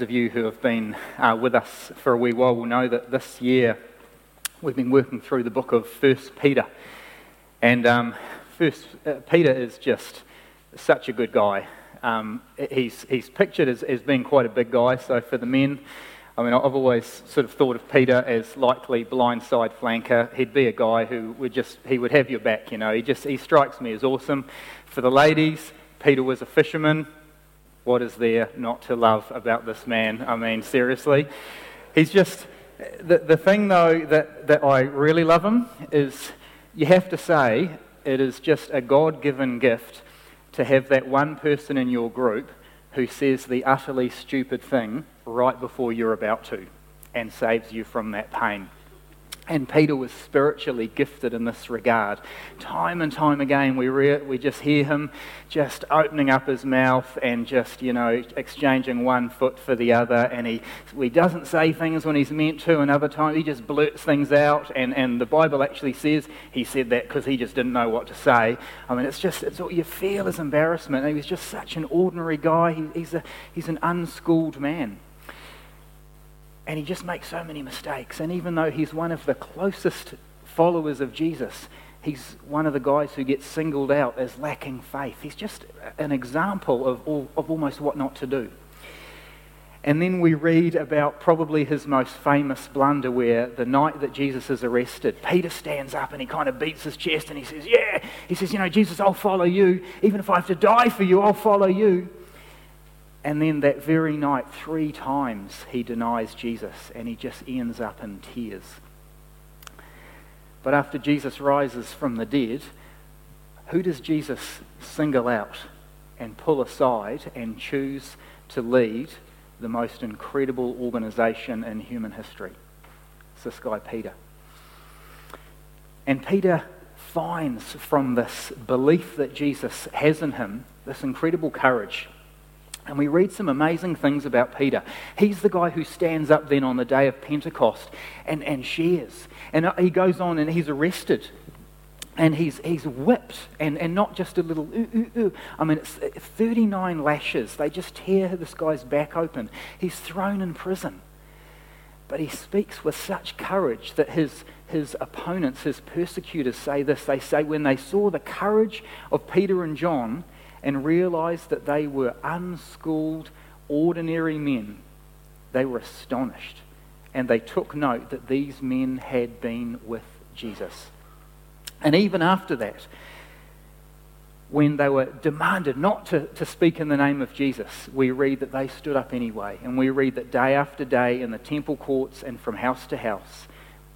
Those of you who have been uh, with us for a wee while will know that this year we've been working through the book of First Peter, and um, First uh, Peter is just such a good guy. Um, he's he's pictured as, as being quite a big guy. So for the men, I mean, I've always sort of thought of Peter as likely blindside flanker. He'd be a guy who would just he would have your back. You know, he just he strikes me as awesome. For the ladies, Peter was a fisherman. What is there not to love about this man? I mean, seriously. He's just, the, the thing though that, that I really love him is you have to say it is just a God given gift to have that one person in your group who says the utterly stupid thing right before you're about to and saves you from that pain. And Peter was spiritually gifted in this regard. Time and time again, we, re- we just hear him just opening up his mouth and just, you know, exchanging one foot for the other. And he, he doesn't say things when he's meant to, and other times he just blurts things out. And, and the Bible actually says he said that because he just didn't know what to say. I mean, it's just, it's what you feel is embarrassment. He was just such an ordinary guy. He, he's, a, he's an unschooled man. And he just makes so many mistakes. And even though he's one of the closest followers of Jesus, he's one of the guys who gets singled out as lacking faith. He's just an example of, all, of almost what not to do. And then we read about probably his most famous blunder where the night that Jesus is arrested, Peter stands up and he kind of beats his chest and he says, Yeah, he says, You know, Jesus, I'll follow you. Even if I have to die for you, I'll follow you. And then that very night, three times, he denies Jesus and he just ends up in tears. But after Jesus rises from the dead, who does Jesus single out and pull aside and choose to lead the most incredible organization in human history? It's this guy, Peter. And Peter finds from this belief that Jesus has in him this incredible courage and we read some amazing things about Peter. He's the guy who stands up then on the day of Pentecost and, and shares. And uh, he goes on and he's arrested. And he's, he's whipped, and, and not just a little ooh, ooh, ooh. I mean, it's 39 lashes. They just tear this guy's back open. He's thrown in prison. But he speaks with such courage that his, his opponents, his persecutors, say this. They say, when they saw the courage of Peter and John, and realized that they were unschooled, ordinary men, they were astonished. And they took note that these men had been with Jesus. And even after that, when they were demanded not to, to speak in the name of Jesus, we read that they stood up anyway. And we read that day after day in the temple courts and from house to house,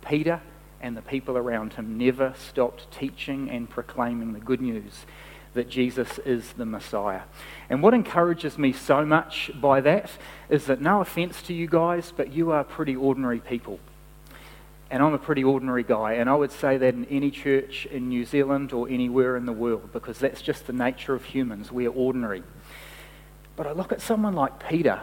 Peter and the people around him never stopped teaching and proclaiming the good news that Jesus is the Messiah. And what encourages me so much by that is that, no offense to you guys, but you are pretty ordinary people. And I'm a pretty ordinary guy. And I would say that in any church in New Zealand or anywhere in the world, because that's just the nature of humans. We are ordinary. But I look at someone like Peter,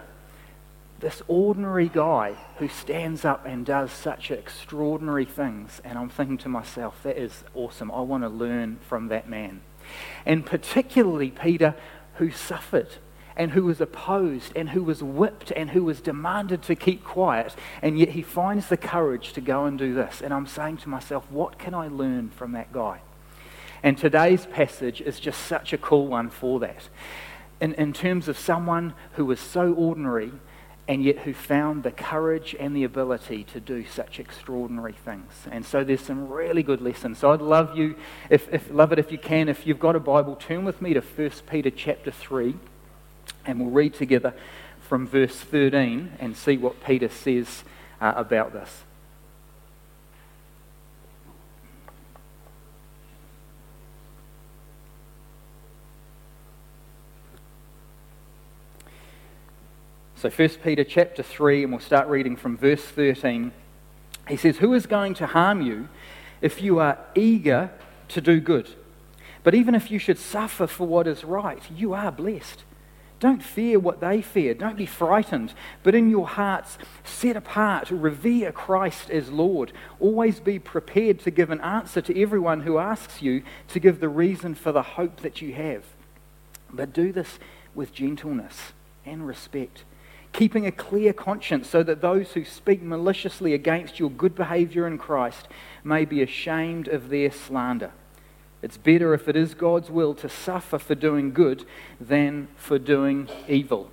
this ordinary guy who stands up and does such extraordinary things, and I'm thinking to myself, that is awesome. I want to learn from that man and particularly Peter, who suffered and who was opposed and who was whipped and who was demanded to keep quiet, and yet he finds the courage to go and do this. And I'm saying to myself, what can I learn from that guy? And today's passage is just such a cool one for that. In, in terms of someone who was so ordinary and yet who found the courage and the ability to do such extraordinary things. And so there's some really good lessons. So I'd love you, if, if love it if you can, if you've got a Bible, turn with me to 1 Peter chapter 3, and we'll read together from verse 13 and see what Peter says uh, about this. So 1 Peter chapter 3, and we'll start reading from verse 13. He says, Who is going to harm you if you are eager to do good? But even if you should suffer for what is right, you are blessed. Don't fear what they fear. Don't be frightened. But in your hearts, set apart, revere Christ as Lord. Always be prepared to give an answer to everyone who asks you to give the reason for the hope that you have. But do this with gentleness and respect keeping a clear conscience so that those who speak maliciously against your good behavior in Christ may be ashamed of their slander. It's better if it is God's will to suffer for doing good than for doing evil.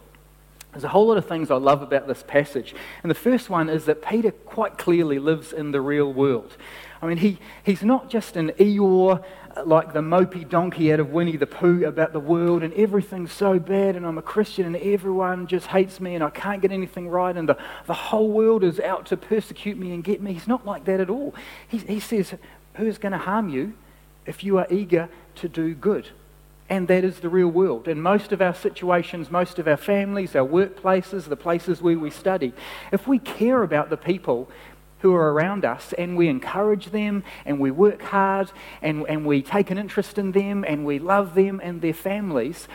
There's a whole lot of things I love about this passage. And the first one is that Peter quite clearly lives in the real world. I mean, he, he's not just an Eeyore like the mopey donkey out of Winnie the Pooh about the world and everything's so bad and I'm a Christian and everyone just hates me and I can't get anything right and the, the whole world is out to persecute me and get me. He's not like that at all. He, he says, Who's going to harm you if you are eager to do good? And that is the real world. In most of our situations, most of our families, our workplaces, the places where we study, if we care about the people who are around us and we encourage them and we work hard and, and we take an interest in them and we love them and their families,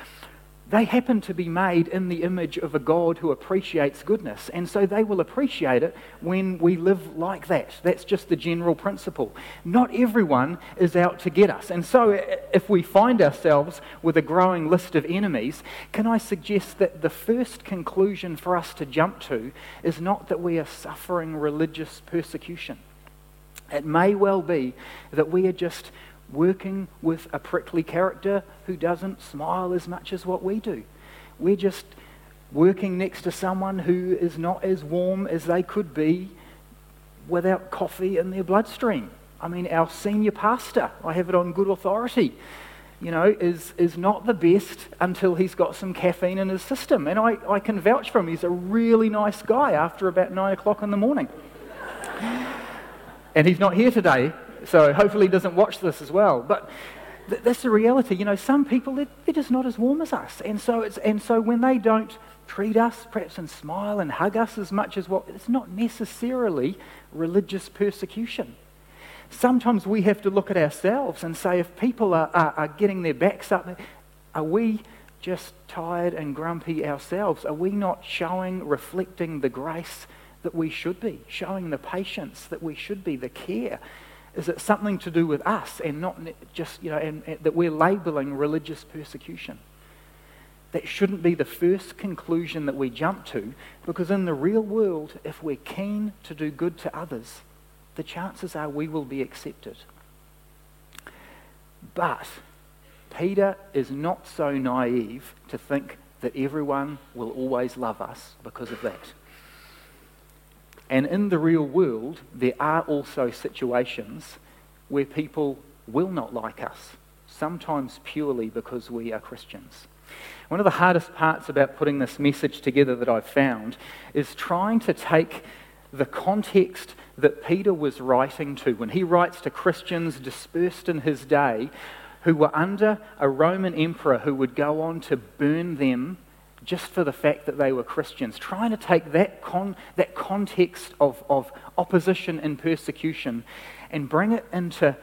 they happen to be made in the image of a God who appreciates goodness. And so they will appreciate it when we live like that. That's just the general principle. Not everyone is out to get us. And so if we find ourselves with a growing list of enemies, can I suggest that the first conclusion for us to jump to is not that we are suffering religious persecution? It may well be that we are just working with a prickly character who doesn't smile as much as what we do. We're just working next to someone who is not as warm as they could be without coffee in their bloodstream. I mean, our senior pastor, I have it on good authority, you know, is, is not the best until he's got some caffeine in his system. And I, I can vouch for him. He's a really nice guy after about nine o'clock in the morning. and he's not here today, so hopefully he doesn't watch this as well. But th- that's the reality. You know, some people, they're, they're just not as warm as us. And so, it's, and so when they don't treat us perhaps and smile and hug us as much as what, it's not necessarily religious persecution. Sometimes we have to look at ourselves and say, if people are, are, are getting their backs up, are we just tired and grumpy ourselves? Are we not showing, reflecting the grace that we should be, showing the patience that we should be, the care is it something to do with us and not just, you know, and, and that we're labeling religious persecution? That shouldn't be the first conclusion that we jump to because in the real world, if we're keen to do good to others, the chances are we will be accepted. But Peter is not so naive to think that everyone will always love us because of that. And in the real world, there are also situations where people will not like us, sometimes purely because we are Christians. One of the hardest parts about putting this message together that I've found is trying to take the context that Peter was writing to when he writes to Christians dispersed in his day who were under a Roman emperor who would go on to burn them just for the fact that they were Christians, trying to take that, con- that context of, of opposition and persecution and bring it into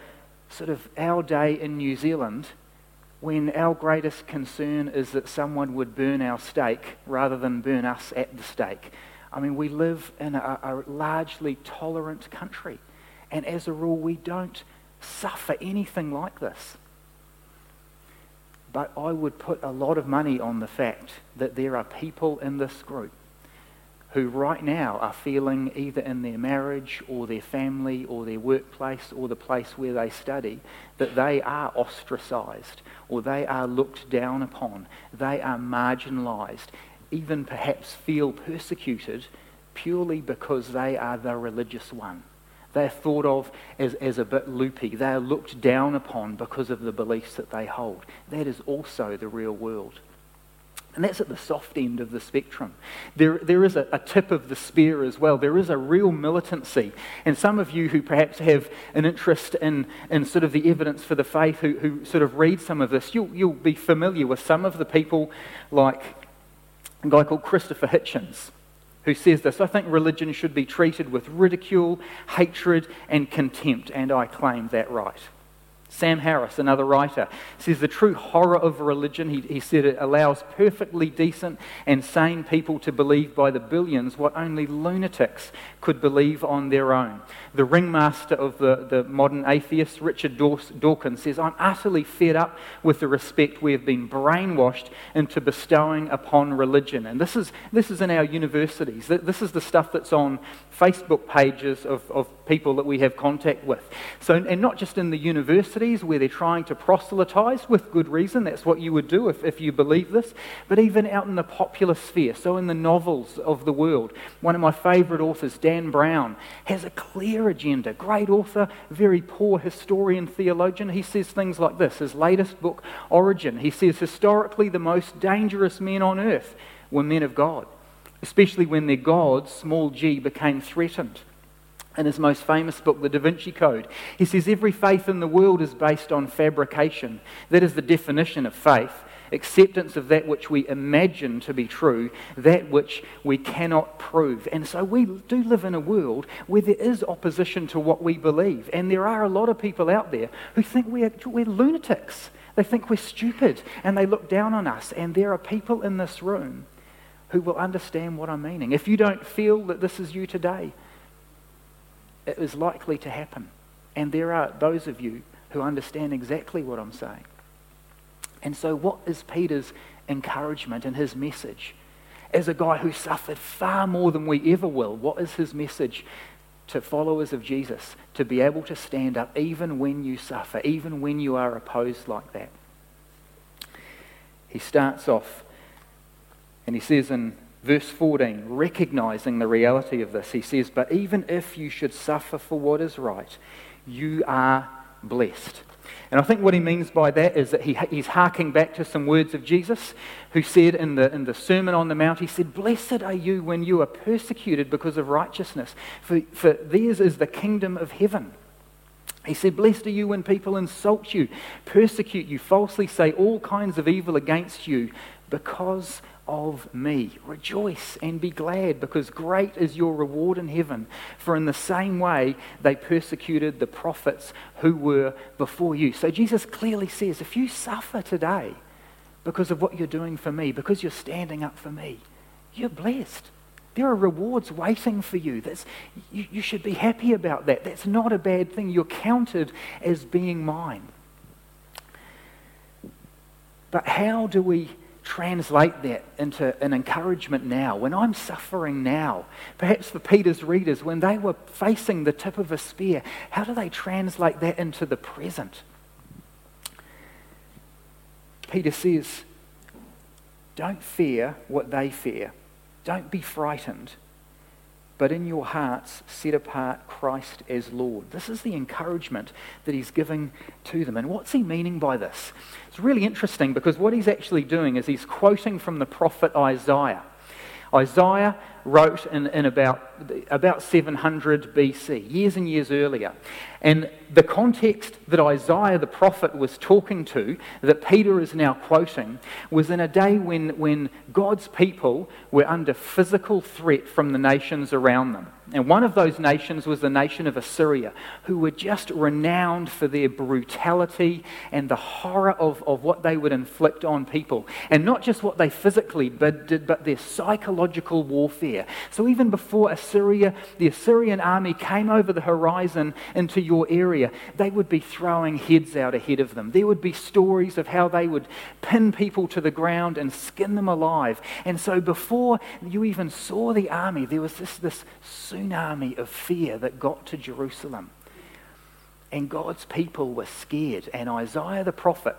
sort of our day in New Zealand when our greatest concern is that someone would burn our stake rather than burn us at the stake. I mean, we live in a, a largely tolerant country, and as a rule, we don't suffer anything like this. But I would put a lot of money on the fact that there are people in this group who right now are feeling either in their marriage or their family or their workplace or the place where they study that they are ostracized or they are looked down upon, they are marginalized, even perhaps feel persecuted purely because they are the religious one. They're thought of as, as a bit loopy. They are looked down upon because of the beliefs that they hold. That is also the real world. And that's at the soft end of the spectrum. There, there is a, a, tip of the spear as well. There is a real militancy. And some of you who perhaps have an interest in, in sort of the evidence for the faith, who, who sort of read some of this, you'll, you'll be familiar with some of the people like a guy called Christopher Hitchens who says this I think religion should be treated with ridicule, hatred, and contempt, and I claim that right. Sam Harris, another writer, says the true horror of religion, he, he, said it allows perfectly decent and sane people to believe by the billions what only lunatics could believe on their own. The ringmaster of the, the modern atheists, Richard Dawkins, says, I'm utterly fed up with the respect we have been brainwashed into bestowing upon religion. And this is, this is in our universities. This is the stuff that's on Facebook pages of, of people that we have contact with. So, and not just in the universities where they're trying to proselytize with good reason, that's what you would do if, if you believe this, but even out in the popular sphere, so in the novels of the world. One of my favorite authors, Dan Brown, has a clear agenda. Great author, very poor historian, theologian. He says things like this his latest book, Origin. He says, historically, the most dangerous men on earth were men of God, especially when their gods, small g, became threatened. In his most famous book, The Da Vinci Code, he says every faith in the world is based on fabrication. That is the definition of faith acceptance of that which we imagine to be true, that which we cannot prove. And so we do live in a world where there is opposition to what we believe. And there are a lot of people out there who think we're, we're lunatics. They think we're stupid and they look down on us. And there are people in this room who will understand what I'm meaning. If you don't feel that this is you today, it is likely to happen. And there are those of you who understand exactly what I'm saying. And so, what is Peter's encouragement and his message? As a guy who suffered far more than we ever will, what is his message to followers of Jesus to be able to stand up even when you suffer, even when you are opposed like that? He starts off and he says in verse 14, recognizing the reality of this, he says, But even if you should suffer for what is right, you are blessed. And I think what he means by that is that he, he's harking back to some words of Jesus, who said in the, in the Sermon on the Mount, he said, Blessed are you when you are persecuted because of righteousness, for, for theirs is the kingdom of heaven. He said, Blessed are you when people insult you, persecute you, falsely say all kinds of evil against you because of me. Rejoice and be glad, because great is your reward in heaven. For in the same way they persecuted the prophets who were before you. So Jesus clearly says if you suffer today because of what you're doing for me, because you're standing up for me, you're blessed. There are rewards waiting for you. That's, you, you should be happy about that. That's not a bad thing. You're counted as being mine. But how do we translate that into an encouragement now, when I'm suffering now, perhaps for Peter's readers, when they were facing the tip of a spear, how do they translate that into the present? Peter says, Don't fear what they fear. Don't be frightened but in your hearts set apart Christ as Lord. This is the encouragement that he's giving to them. And what's he meaning by this? It's really interesting because what he's actually doing is he's quoting from the prophet Isaiah. Isaiah wrote in, in about, about 700 BC, years and years earlier. And the context that Isaiah the prophet was talking to, that Peter is now quoting, was in a day when, when God's people were under physical threat from the nations around them. And one of those nations was the nation of Assyria, who were just renowned for their brutality and the horror of, of what they would inflict on people. And not just what they physically did, but their psychological warfare. So even before Assyria, the Assyrian army came over the horizon into your area, they would be throwing heads out ahead of them. There would be stories of how they would pin people to the ground and skin them alive. And so before you even saw the army, there was this, this tsunami of fear that got to Jerusalem. And God's people were scared. And Isaiah the prophet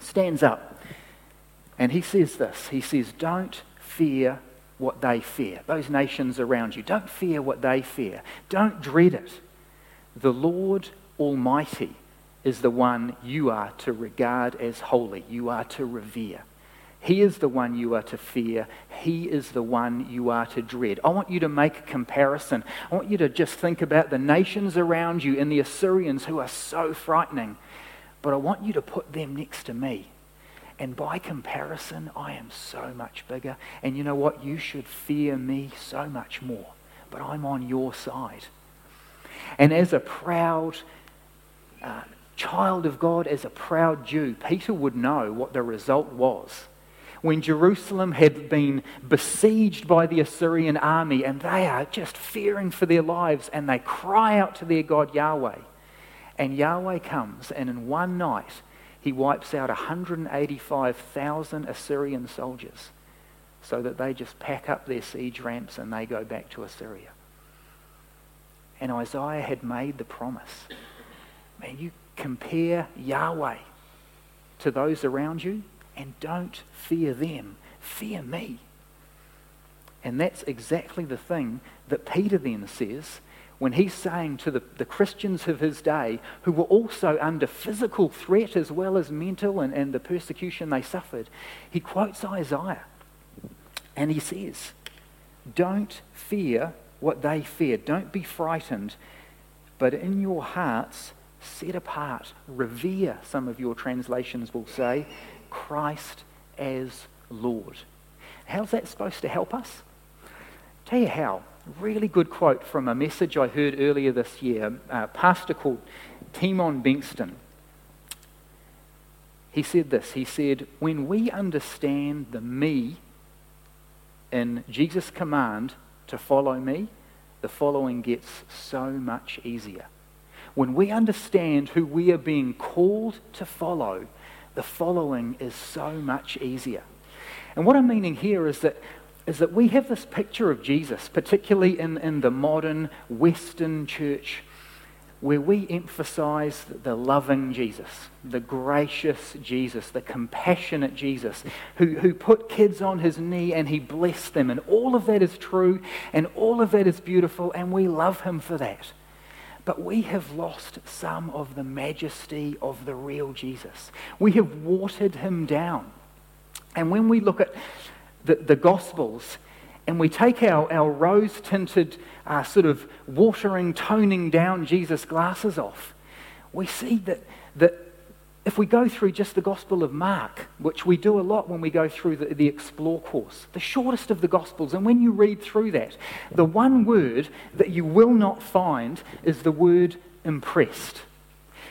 stands up and he says this He says, Don't fear what they fear, those nations around you. Don't fear what they fear. Don't dread it. The Lord Almighty is the one you are to regard as holy, you are to revere. He is the one you are to fear. He is the one you are to dread. I want you to make a comparison. I want you to just think about the nations around you and the Assyrians who are so frightening. But I want you to put them next to me. And by comparison, I am so much bigger. And you know what? You should fear me so much more. But I'm on your side. And as a proud, uh, child of God, as a proud Jew, Peter would know what the result was. When Jerusalem had been besieged by the Assyrian army and they are just fearing for their lives and they cry out to their God Yahweh. And Yahweh comes and in one night he wipes out 185,000 Assyrian soldiers so that they just pack up their siege ramps and they go back to Assyria. And Isaiah had made the promise. Man, you compare Yahweh to those around you and don't fear them, fear me. And that's exactly the thing that Peter then says when he's saying to the, the Christians of his day, who were also under physical threat as well as mental and, and the persecution they suffered, he quotes Isaiah and he says, Don't fear what they fear, don't be frightened, but in your hearts, set apart, revere, some of your translations will say, Christ as Lord. How's that supposed to help us? Tell you how. Really good quote from a message I heard earlier this year. A pastor called Timon Bengtsson. He said this. He said, When we understand the me in Jesus' command to follow me, the following gets so much easier. When we understand who we are being called to follow, the following is so much easier. And what I'm meaning here is that, is that we have this picture of Jesus, particularly in, in the modern Western church, where we emphasize the loving Jesus, the gracious Jesus, the compassionate Jesus, who, who put kids on his knee and he blessed them. And all of that is true and all of that is beautiful, and we love him for that. But we have lost some of the majesty of the real Jesus. We have watered him down. And when we look at the, the Gospels and we take our, our rose tinted, uh, sort of watering, toning down Jesus glasses off, we see that, that if we go through just the Gospel of Mark, which we do a lot when we go through the, the, Explore course, the shortest of the Gospels, and when you read through that, the one word that you will not find is the word impressed.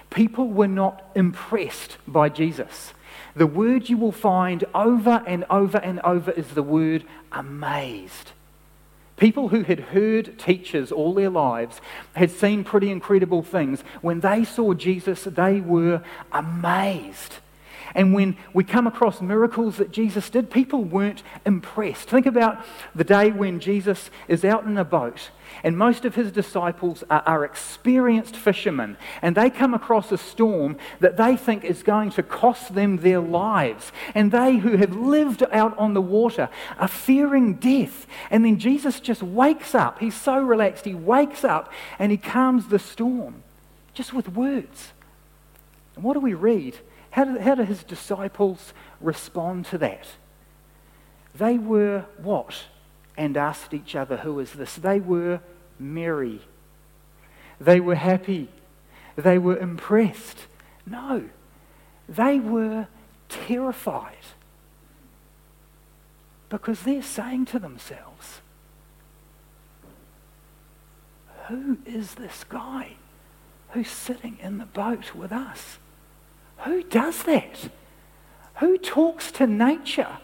People were not impressed by Jesus. The word you will find over and over and over is the word amazed. People who had heard teachers all their lives had seen pretty incredible things. When they saw Jesus, they were amazed. And when we come across miracles that Jesus did, people weren't impressed. Think about the day when Jesus is out in a boat and most of his disciples are, are, experienced fishermen, and they come across a storm that they think is going to cost them their lives. And they who have lived out on the water are fearing death. And then Jesus just wakes up. He's so relaxed. He wakes up and he calms the storm just with words. And what do we read? How do, how his disciples respond to that? They were what? and asked each other, Who is this? They were merry. They were happy. They were impressed. No, they were terrified because they're saying to themselves, Who is this guy who's sitting in the boat with us? Who does that? Who talks to nature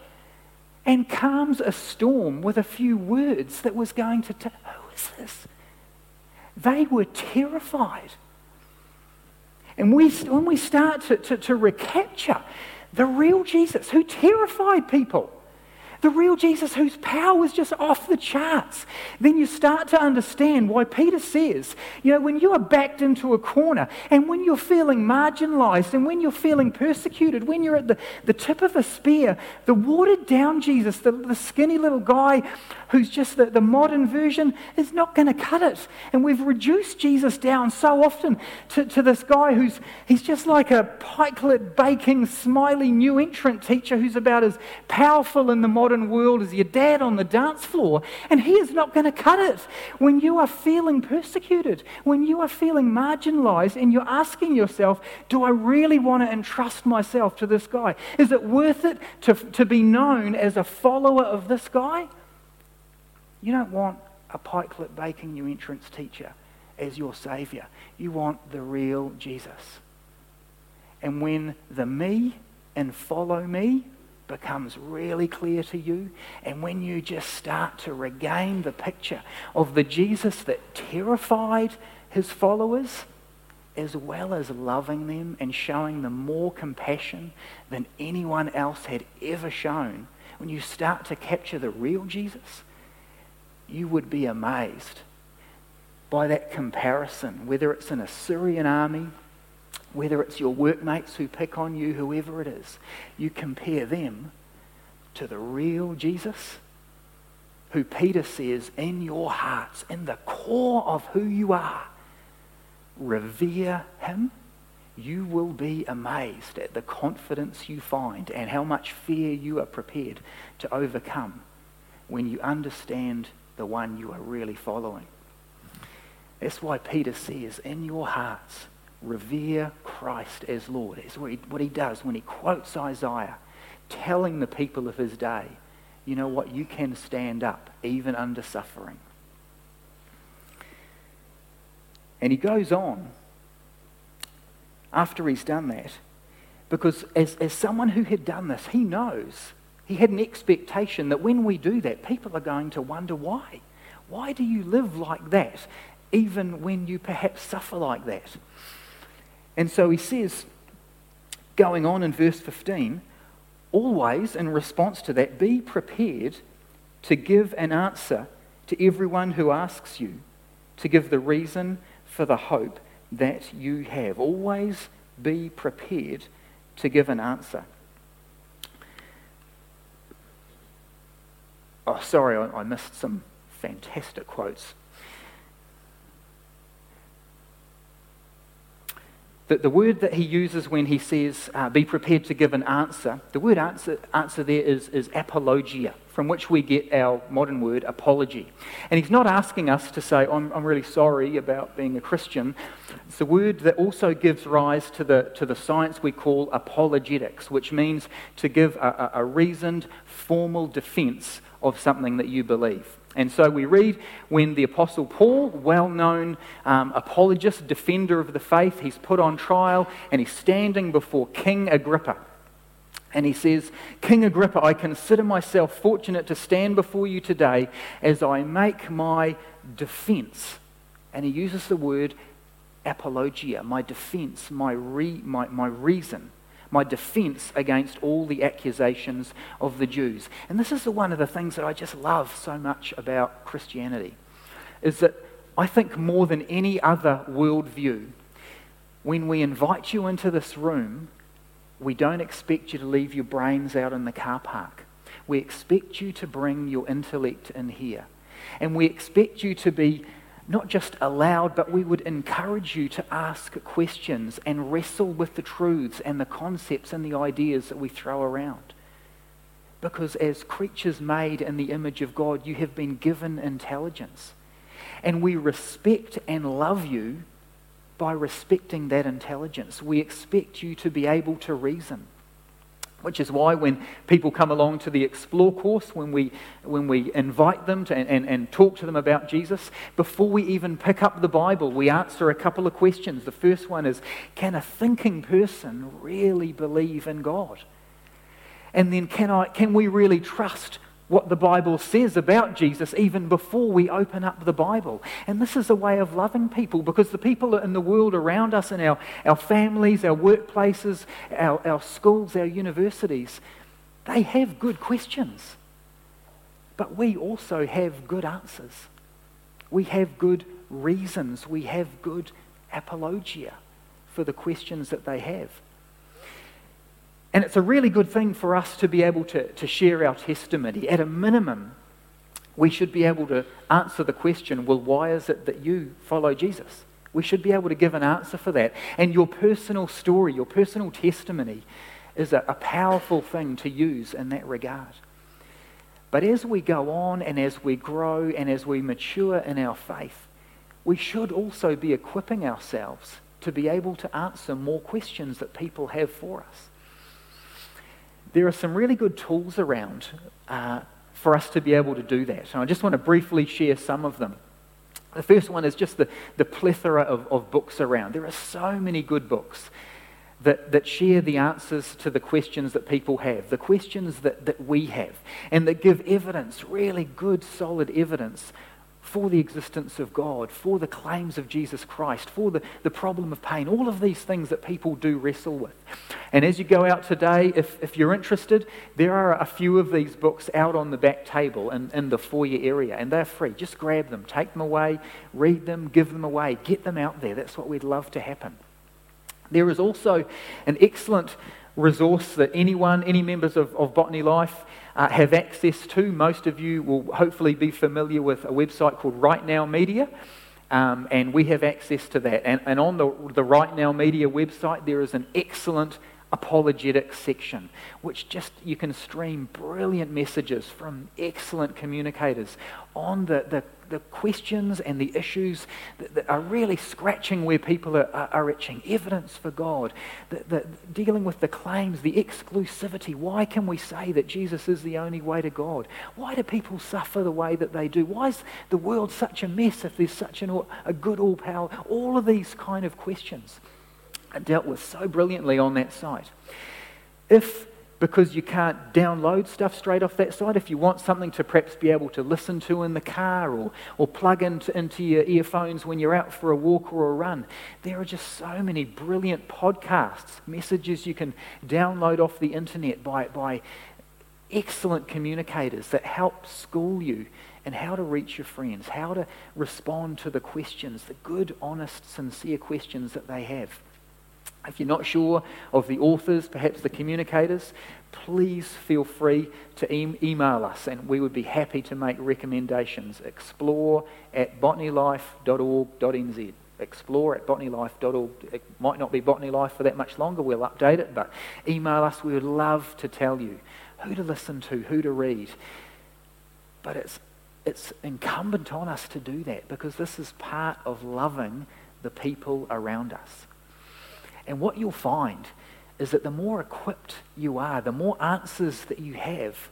and calms a storm with a few words that was going to. T- Who is this? They were terrified. And we, when we start to, to, to recapture the real Jesus who terrified people, the real Jesus whose power was just off the charts, then you start to understand why Peter says, you know, when you are backed into a corner and when you're feeling marginalized and when you're feeling persecuted, when you're at the, the tip of a spear, the watered down Jesus, the, the skinny little guy who's just the, the modern version, is not going to cut it. And we've reduced Jesus down so often to, to this guy who's he's just like a pikelet baking, smiley new entrant teacher who's about as powerful in the modern modern world is your dad on the dance floor, and he is not going to cut it. When you are feeling persecuted, when you are feeling marginalized, and you're asking yourself, Do I really want to entrust myself to this guy? Is it worth it to, to be known as a follower of this guy? You don't want a pikelet baking new entrance teacher as your savior. You want the real Jesus. And when the me and follow me becomes really clear to you, and when you just start to regain the picture of the Jesus that terrified his followers, as well as loving them and showing them more compassion than anyone else had ever shown, when you start to capture the real Jesus, you would be amazed by that comparison, whether it's an Assyrian army, whether it's your workmates who pick on you, whoever it is, you compare them to the real Jesus, who Peter says, in your hearts, in the core of who you are, revere him, you will be amazed at the confidence you find and how much fear you are prepared to overcome when you understand the one you are really following. That's why Peter says, in your hearts, revere Christ as Lord. It's what he, what he does when he quotes Isaiah, telling the people of his day, you know what, you can stand up even under suffering. And he goes on after he's done that, because as, as someone who had done this, he knows, he had an expectation that when we do that, people are going to wonder why. Why do you live like that, even when you perhaps suffer like that? And so he says, going on in verse 15, always in response to that, be prepared to give an answer to everyone who asks you, to give the reason for the hope that you have. Always be prepared to give an answer. Oh, sorry, I, I missed some fantastic quotes. The, the word that he uses when he says, uh, be prepared to give an answer, the word answer, answer there is, is apologia, from which we get our modern word apology. And he's not asking us to say, I'm, I'm really sorry about being a Christian. It's a word that also gives rise to the, to the science we call apologetics, which means to give a, a, a reasoned, formal defense of something that you believe. And so we read when the Apostle Paul, well known um, apologist, defender of the faith, he's put on trial and he's standing before King Agrippa. And he says, King Agrippa, I consider myself fortunate to stand before you today as I make my defense. And he uses the word apologia, my defense, my, re, my, my reason my defense against all the accusations of the Jews. And this is the, one of the things that I just love so much about Christianity, is that I think more than any other worldview, when we invite you into this room, we don't expect you to leave your brains out in the car park. We expect you to bring your intellect in here. And we expect you to be not just allowed, but we would encourage you to ask questions and wrestle with the truths and the concepts and the ideas that we throw around. Because as creatures made in the image of God, you have been given intelligence. And we respect and love you by respecting that intelligence. We expect you to be able to reason. Which is why when people come along to the Explore course, when we, when we invite them to, and, and talk to them about Jesus, before we even pick up the Bible, we answer a couple of questions. The first one is Can a thinking person really believe in God? And then, can, I, can we really trust what the Bible says about Jesus even before we open up the Bible. And this is a way of loving people because the people in the world around us, in our, our families, our workplaces, our, our schools, our universities, they have good questions. But we also have good answers. We have good reasons. We have good apologia for the questions that they have. And it's a really good thing for us to be able to, to share our testimony. At a minimum, we should be able to answer the question well, why is it that you follow Jesus? We should be able to give an answer for that. And your personal story, your personal testimony, is a, a powerful thing to use in that regard. But as we go on and as we grow and as we mature in our faith, we should also be equipping ourselves to be able to answer more questions that people have for us there are some really good tools around uh, for us to be able to do that. And I just want to briefly share some of them. The first one is just the, the plethora of, of books around. There are so many good books that, that share the answers to the questions that people have, the questions that, that we have, and that give evidence, really good, solid evidence for the existence of God, for the claims of Jesus Christ, for the, the problem of pain, all of these things that people do wrestle with. And as you go out today, if, if you're interested, there are a few of these books out on the back table in, in the foyer area, and they're free. Just grab them, take them away, read them, give them away, get them out there. That's what we'd love to happen. There is also an excellent resource that anyone, any members of, of Botany Life, uh, have access to. Most of you will hopefully be familiar with a website called Right Now Media. Um, and we have access to that. And, and on the, the Right Now Media website, there is an excellent apologetic section, which just you can stream brilliant messages from excellent communicators on the, the, the questions and the issues that, that, are really scratching where people are, are, are itching. Evidence for God, the, the, dealing with the claims, the exclusivity. Why can we say that Jesus is the only way to God? Why do people suffer the way that they do? Why is the world such a mess if there's such an, a good all power? All of these kind of questions dealt with so brilliantly on that site. If, because you can't download stuff straight off that site, if you want something to perhaps be able to listen to in the car or, or plug into, into your earphones when you're out for a walk or a run, there are just so many brilliant podcasts, messages you can download off the internet by, by excellent communicators that help school you and how to reach your friends, how to respond to the questions, the good, honest, sincere questions that they have. If you're not sure of the authors, perhaps the communicators, please feel free to e- email us and we would be happy to make recommendations. Explore at botanylife.org.nz. Explore at botanylife.org. It might not be Botany Life for that much longer, we'll update it, but email us. We would love to tell you who to listen to, who to read. But it's, it's incumbent on us to do that because this is part of loving the people around us. And what you'll find is that the more equipped you are, the more answers that you have,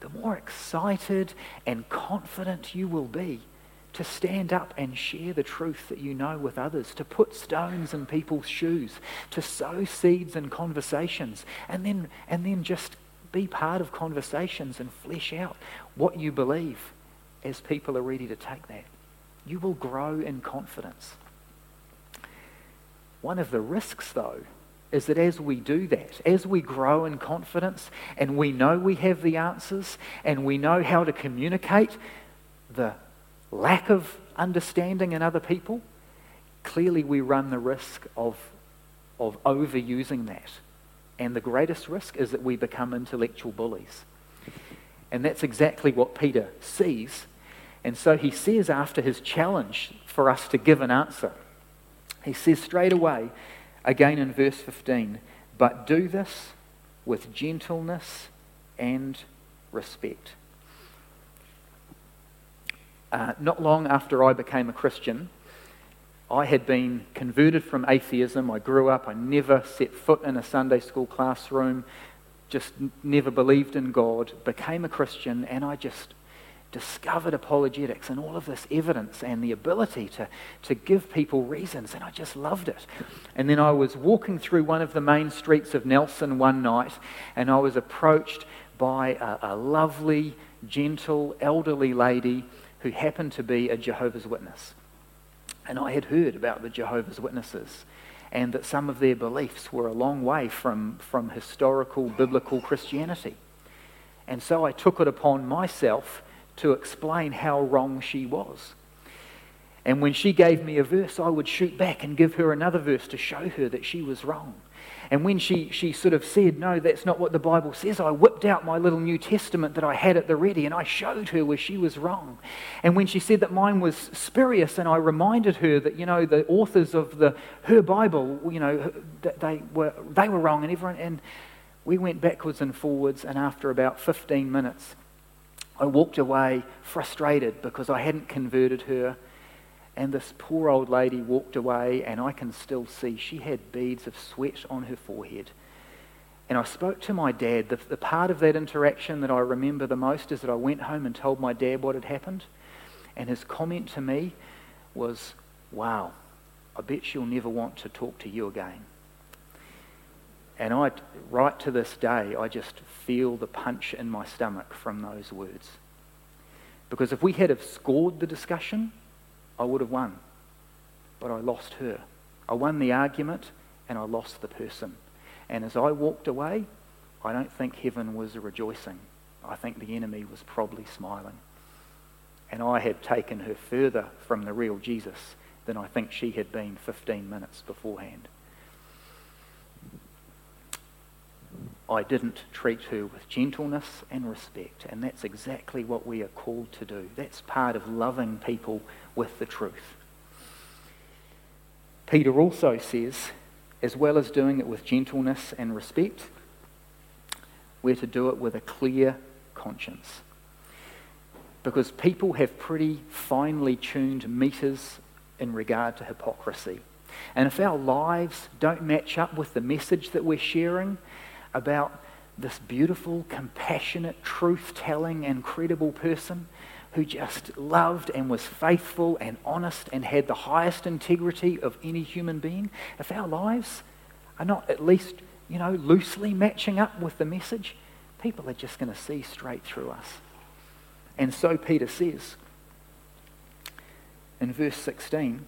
the more excited and confident you will be to stand up and share the truth that you know with others, to put stones in people's shoes, to sow seeds in conversations, and then, and then just be part of conversations and flesh out what you believe as people are ready to take that. You will grow in confidence. One of the risks, though, is that as we do that, as we grow in confidence and we know we have the answers and we know how to communicate the lack of understanding in other people, clearly we run the risk of, of overusing that. And the greatest risk is that we become intellectual bullies. And that's exactly what Peter sees. And so he says, after his challenge for us to give an answer, he says straight away, again in verse 15, but do this with gentleness and respect. Uh, not long after I became a Christian, I had been converted from atheism. I grew up, I never set foot in a Sunday school classroom, just never believed in God, became a Christian, and I just discovered apologetics and all of this evidence and the ability to, to give people reasons, and I just loved it. And then I was walking through one of the main streets of Nelson one night, and I was approached by a, a lovely, gentle, elderly lady who happened to be a Jehovah's Witness. And I had heard about the Jehovah's Witnesses and that some of their beliefs were a long way from, from historical biblical Christianity. And so I took it upon myself to explain how wrong she was. And when she gave me a verse, I would shoot back and give her another verse to show her that she was wrong. And when she, she sort of said, No, that's not what the Bible says, I whipped out my little New Testament that I had at the ready and I showed her where she was wrong. And when she said that mine was spurious, and I reminded her that, you know, the authors of the, her Bible, you know, they were, they were wrong, and everyone, and we went backwards and forwards, and after about 15 minutes, I walked away frustrated because I hadn't converted her. And this poor old lady walked away, and I can still see she had beads of sweat on her forehead. And I spoke to my dad. The, the part of that interaction that I remember the most is that I went home and told my dad what had happened. And his comment to me was, Wow, I bet she'll never want to talk to you again. And I, right to this day, I just feel the punch in my stomach from those words. Because if we had have scored the discussion, I would have won. But I lost her. I won the argument and I lost the person. And as I walked away, I don't think heaven was rejoicing. I think the enemy was probably smiling. And I had taken her further from the real Jesus than I think she had been 15 minutes beforehand. I didn't treat her with gentleness and respect, and that's exactly what we are called to do. That's part of loving people with the truth. Peter also says, as well as doing it with gentleness and respect, we're to do it with a clear conscience. Because people have pretty finely tuned meters in regard to hypocrisy. And if our lives don't match up with the message that we're sharing about this beautiful, compassionate, truth telling, and credible person who just loved and was faithful and honest and had the highest integrity of any human being, if our lives are not at least, you know, loosely matching up with the message, people are just going to see straight through us. And so Peter says in verse 16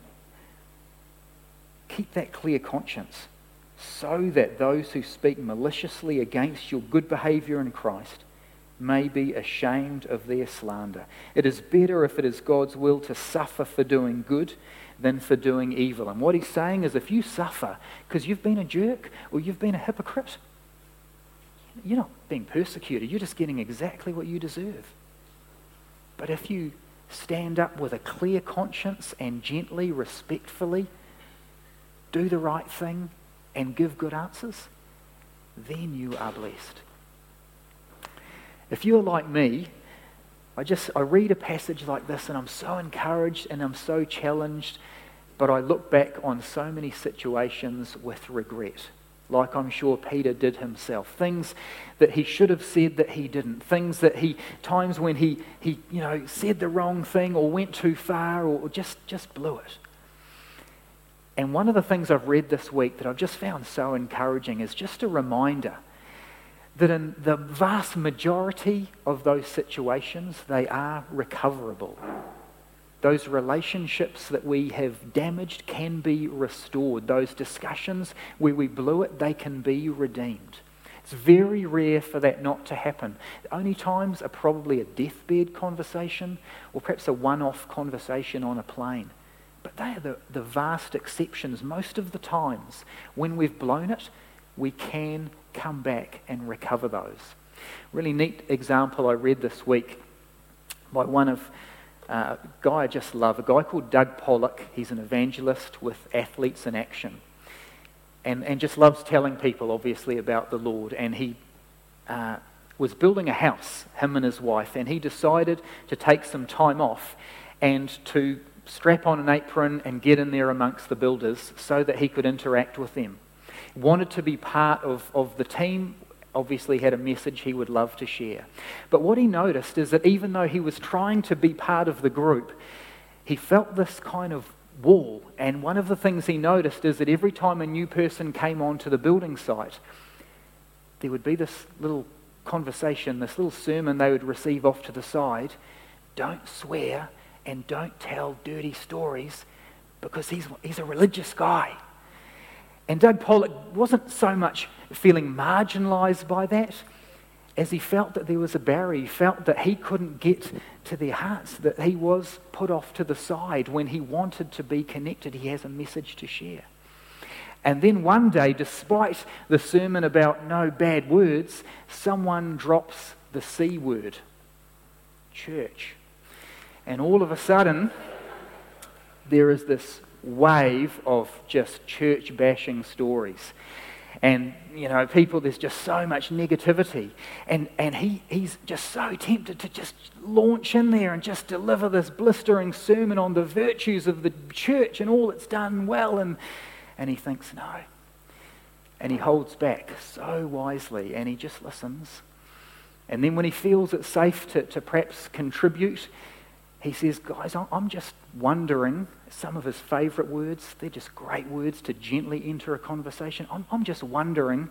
keep that clear conscience so that those who speak maliciously against your good behavior in Christ may be ashamed of their slander. It is better if it is God's will to suffer for doing good than for doing evil. And what he's saying is if you suffer because you've been a jerk or you've been a hypocrite, you're not being persecuted. You're just getting exactly what you deserve. But if you stand up with a clear conscience and gently, respectfully do the right thing and give good answers, then you are blessed. If you're like me, I just I read a passage like this and I'm so encouraged and I'm so challenged, but I look back on so many situations with regret like I'm sure Peter did himself. Things that he should have said that he didn't. Things that he, times when he, he you know, said the wrong thing or went too far or just, just blew it. And one of the things I've read this week that I've just found so encouraging is just a reminder that in the vast majority of those situations, they are recoverable. Those relationships that we have damaged can be restored. Those discussions where we blew it, they can be redeemed. It's very rare for that not to happen. The only times are probably a deathbed conversation or perhaps a one off conversation on a plane. But they are the, the vast exceptions. Most of the times, when we've blown it, we can come back and recover those. Really neat example I read this week by one of uh, a guy I just love, a guy called Doug Pollock. He's an evangelist with Athletes in Action. And, and just loves telling people, obviously, about the Lord. And he uh, was building a house, him and his wife, and he decided to take some time off and to strap on an apron and get in there amongst the builders so that he could interact with them. Wanted to be part of, of the team obviously had a message he would love to share. But what he noticed is that even though he was trying to be part of the group, he felt this kind of wall. And one of the things he noticed is that every time a new person came onto the building site, there would be this little conversation, this little sermon they would receive off to the side. Don't swear and don't tell dirty stories because he's, he's a religious guy. And Doug Pollock wasn't so much feeling marginalized by that as he felt that there was a barrier. He felt that he couldn't get to their hearts, that he was put off to the side when he wanted to be connected. He has a message to share. And then one day, despite the sermon about no bad words, someone drops the C word church. And all of a sudden, there is this wave of just church bashing stories. And, you know, people, there's just so much negativity. And, and he, he's just so tempted to just launch in there and just deliver this blistering sermon on the virtues of the church and all it's done well. And, and he thinks, no. And he holds back so wisely and he just listens. And then when he feels it's safe to, to perhaps contribute, he says, Guys, I'm just wondering, some of his favourite words, they're just great words to gently enter a conversation. I'm, I'm just wondering,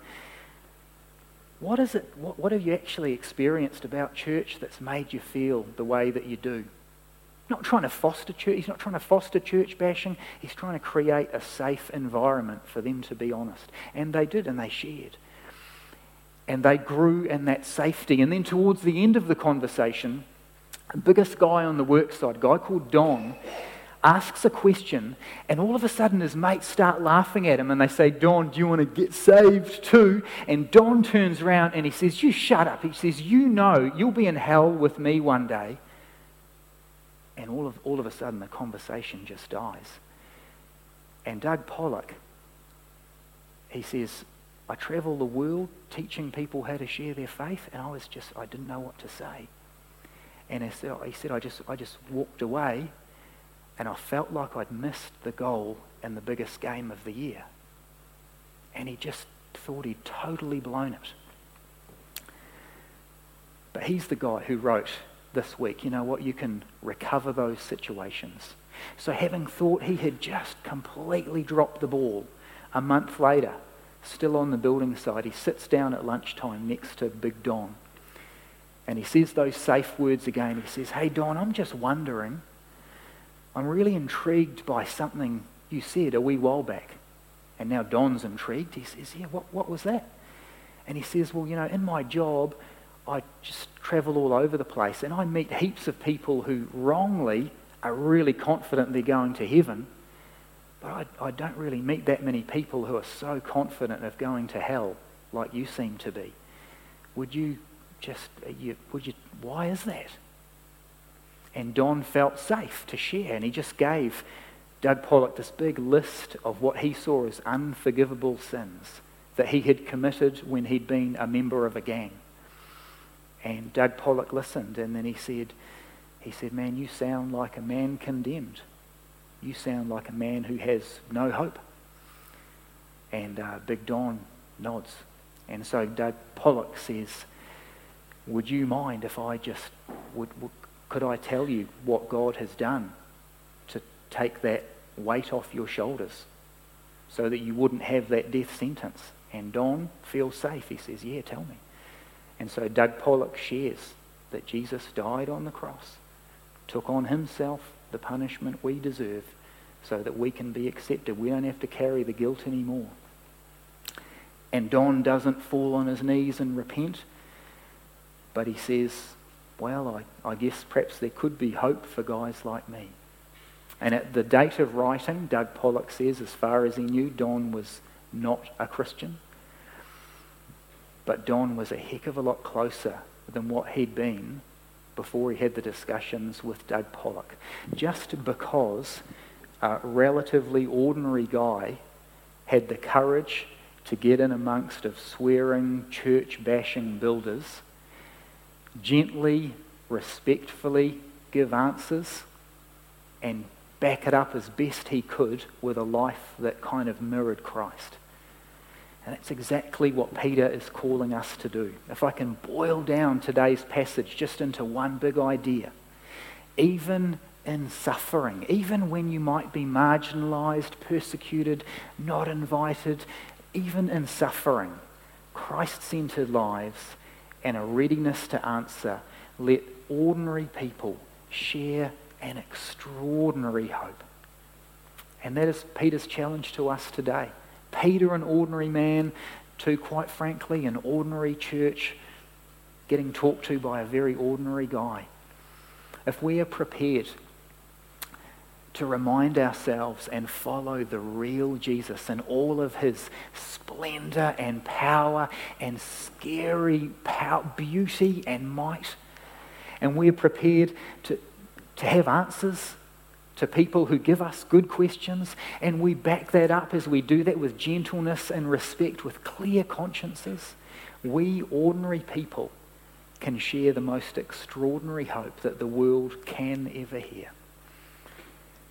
what is it, what, what have you actually experienced about church that's made you feel the way that you do? Not trying to foster church, he's not trying to foster church bashing, he's trying to create a safe environment for them to be honest. And they did, and they shared. And they grew in that safety. And then towards the end of the conversation, the biggest guy on the work side, a guy called Don, asks a question, and all of a sudden his mates start laughing at him and they say, Don, do you want to get saved too? And Don turns around and he says, You shut up. He says, You know you'll be in hell with me one day. And all of, all of a sudden the conversation just dies. And Doug Pollock, he says, I travel the world teaching people how to share their faith, and I was just, I didn't know what to say. And he said, he said I, just, I just walked away and I felt like I'd missed the goal in the biggest game of the year. And he just thought he'd totally blown it. But he's the guy who wrote this week, you know what, you can recover those situations. So having thought he had just completely dropped the ball, a month later, still on the building site, he sits down at lunchtime next to Big Don and he says those safe words again. He says, Hey, Don, I'm just wondering. I'm really intrigued by something you said a wee while back. And now Don's intrigued. He says, Yeah, what, what was that? And he says, Well, you know, in my job, I just travel all over the place and I meet heaps of people who wrongly are really confident they're going to heaven. But I, I don't really meet that many people who are so confident of going to hell like you seem to be. Would you just, uh, you, would you, why is that? And Don felt safe to share, and he just gave Doug Pollock this big list of what he saw as unforgivable sins that he had committed when he'd been a member of a gang. And Doug Pollock listened, and then he said, he said, Man, you sound like a man condemned. You sound like a man who has no hope. And uh, Big Don nods. And so Doug Pollock says, would you mind if I just, would, would, could I tell you what God has done to take that weight off your shoulders so that you wouldn't have that death sentence? And Don feels safe. He says, Yeah, tell me. And so Doug Pollock shares that Jesus died on the cross, took on himself the punishment we deserve so that we can be accepted. We don't have to carry the guilt anymore. And Don doesn't fall on his knees and repent. But he says, well, I, I guess perhaps there could be hope for guys like me. And at the date of writing, Doug Pollock says, as far as he knew, Don was not a Christian. But Don was a heck of a lot closer than what he'd been before he had the discussions with Doug Pollock. Just because a relatively ordinary guy had the courage to get in amongst of swearing, church bashing builders gently, respectfully give answers and back it up as best he could with a life that kind of mirrored Christ. And that's exactly what Peter is calling us to do. If I can boil down today's passage just into one big idea, even in suffering, even when you might be marginalized, persecuted, not invited, even in suffering, Christ centered lives and a readiness to answer, let ordinary people share an extraordinary hope. And that is Peter's challenge to us today. Peter, an ordinary man, to quite frankly, an ordinary church getting talked to by a very ordinary guy. If we are prepared to remind ourselves and follow the real Jesus and all of his splendor and power and scary power, beauty and might. And we're prepared to, to have answers to people who give us good questions, and we back that up as we do that with gentleness and respect, with clear consciences. We, ordinary people, can share the most extraordinary hope that the world can ever hear.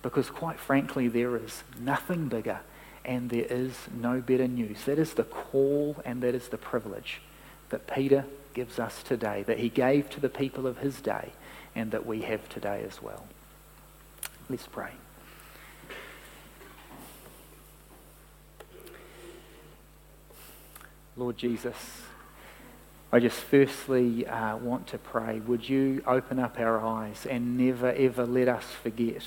Because, quite frankly, there is nothing bigger and there is no better news. That is the call and that is the privilege that Peter gives us today, that he gave to the people of his day, and that we have today as well. Let's pray. Lord Jesus, I just firstly uh, want to pray, would you open up our eyes and never ever let us forget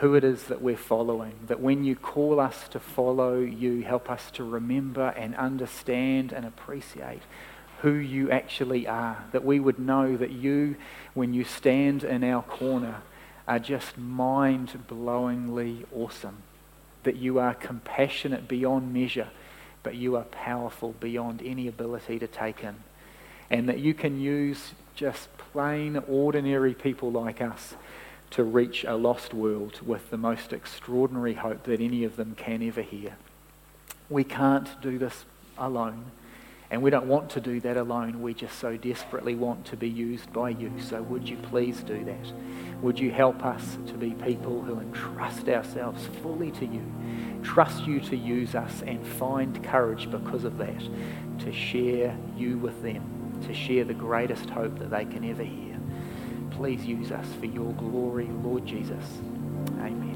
who it is that we're following. That when you call us to follow you, help us to remember and understand and appreciate who you actually are. That we would know that you, when you stand in our corner, are just mind blowingly awesome. That you are compassionate beyond measure, but you are powerful beyond any ability to take in. And that you can use just plain, ordinary people like us to reach a lost world with the most extraordinary hope that any of them can ever hear. We can't do this alone, and we don't want to do that alone. We just so desperately want to be used by you. So, would you please do that? Would you help us to be people who entrust ourselves fully to you, trust you to use us, and find courage because of that to share you with them, to share the greatest hope that they can ever hear? Please use us for your glory, Lord Jesus. Amen.